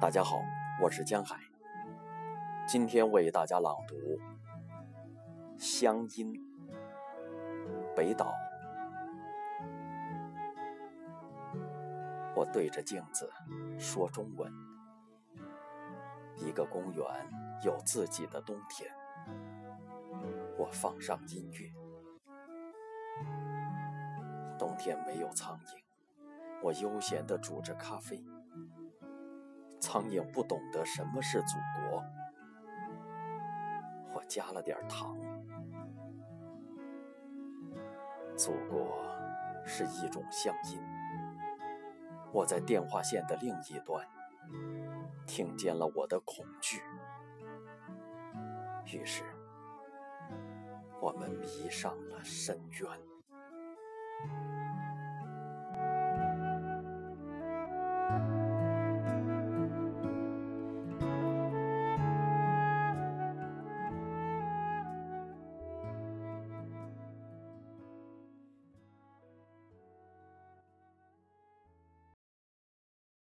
大家好，我是江海，今天为大家朗读《乡音》北岛。我对着镜子说中文。一个公园有自己的冬天。我放上音乐。冬天没有苍蝇，我悠闲地煮着咖啡。苍蝇不懂得什么是祖国，我加了点糖。祖国是一种乡音，我在电话线的另一端听见了我的恐惧，于是我们迷上了深渊。